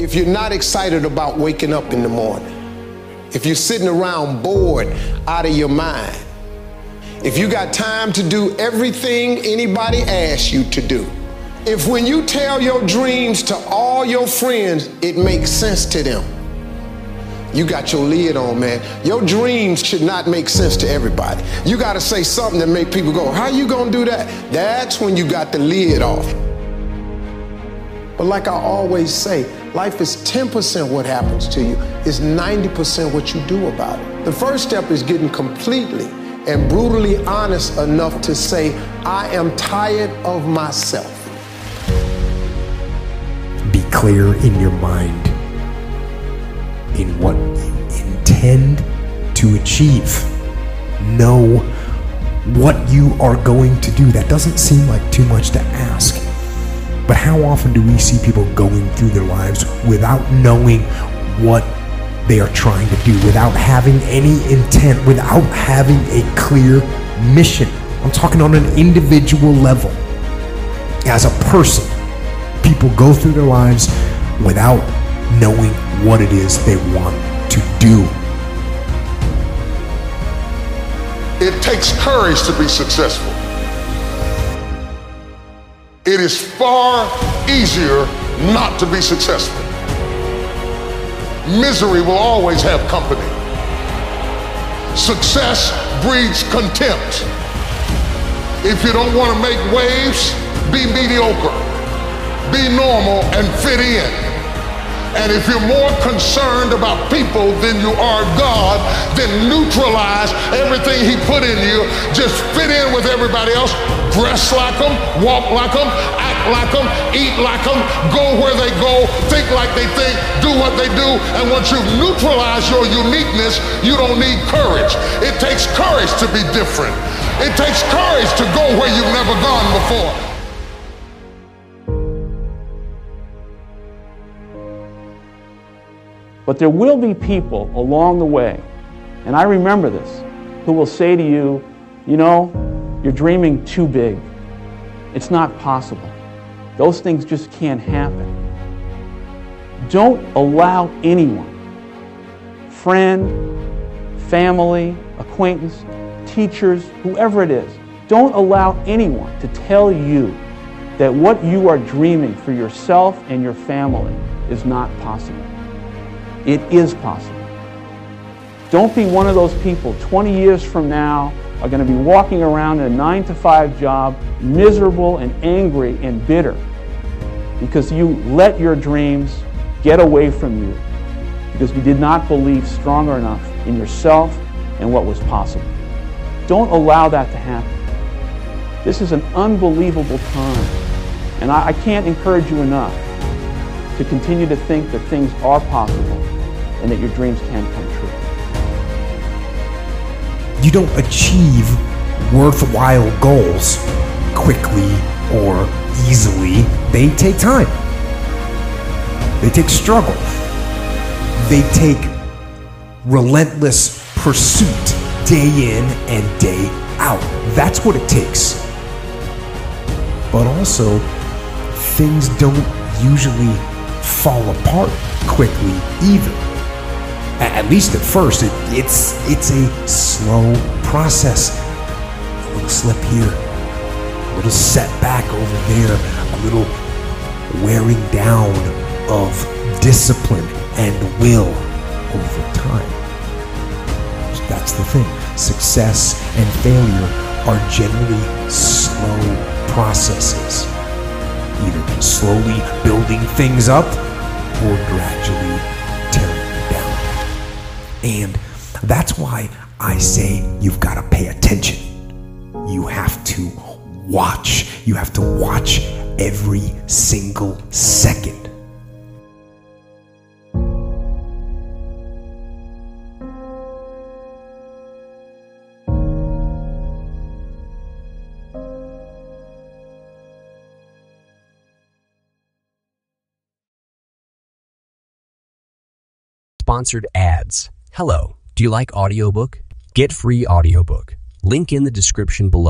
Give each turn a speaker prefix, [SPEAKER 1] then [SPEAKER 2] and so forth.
[SPEAKER 1] If you're not excited about waking up in the morning, if you're sitting around bored out of your mind, if you got time to do everything anybody asks you to do, if when you tell your dreams to all your friends, it makes sense to them, you got your lid on, man. Your dreams should not make sense to everybody. You got to say something that make people go, how you going to do that? That's when you got the lid off. But like I always say, life is 10% what happens to you, it's 90% what you do about it. The first step is getting completely and brutally honest enough to say, I am tired of myself.
[SPEAKER 2] Be clear in your mind in what you intend to achieve. Know what you are going to do. That doesn't seem like too much to ask. But how often do we see people going through their lives without knowing what they are trying to do, without having any intent, without having a clear mission? I'm talking on an individual level. As a person, people go through their lives without knowing what it is they want to do.
[SPEAKER 3] It takes courage to be successful. It is far easier not to be successful. Misery will always have company. Success breeds contempt. If you don't want to make waves, be mediocre. Be normal and fit in. And if you're more concerned about people than you are God, then neutralize everything He put in you. Just fit in with everybody else. Dress like them, walk like them, act like them, eat like them, go where they go, think like they think, do what they do. And once you neutralize your uniqueness, you don't need courage. It takes courage to be different. It takes courage to go where you've never gone before.
[SPEAKER 4] But there will be people along the way, and I remember this, who will say to you, you know, you're dreaming too big. It's not possible. Those things just can't happen. Don't allow anyone, friend, family, acquaintance, teachers, whoever it is, don't allow anyone to tell you that what you are dreaming for yourself and your family is not possible. It is possible. Don't be one of those people 20 years from now are going to be walking around in a 9 to 5 job, miserable and angry and bitter because you let your dreams get away from you because you did not believe stronger enough in yourself and what was possible. Don't allow that to happen. This is an unbelievable time. And I, I can't encourage you enough to continue to think that things are possible and that your dreams can come true.
[SPEAKER 2] You don't achieve worthwhile goals quickly or easily. They take time. They take struggle. They take relentless pursuit day in and day out. That's what it takes. But also, things don't usually fall apart quickly either. At least at first, it, it's it's a slow process. A little slip here, a little setback over there, a little wearing down of discipline and will over time. That's the thing. Success and failure are generally slow processes either slowly building things up or gradually. And that's why I say you've got to pay attention. You have to watch. You have to watch every single second.
[SPEAKER 5] Sponsored ads. Hello, do you like audiobook? Get free audiobook. Link in the description below.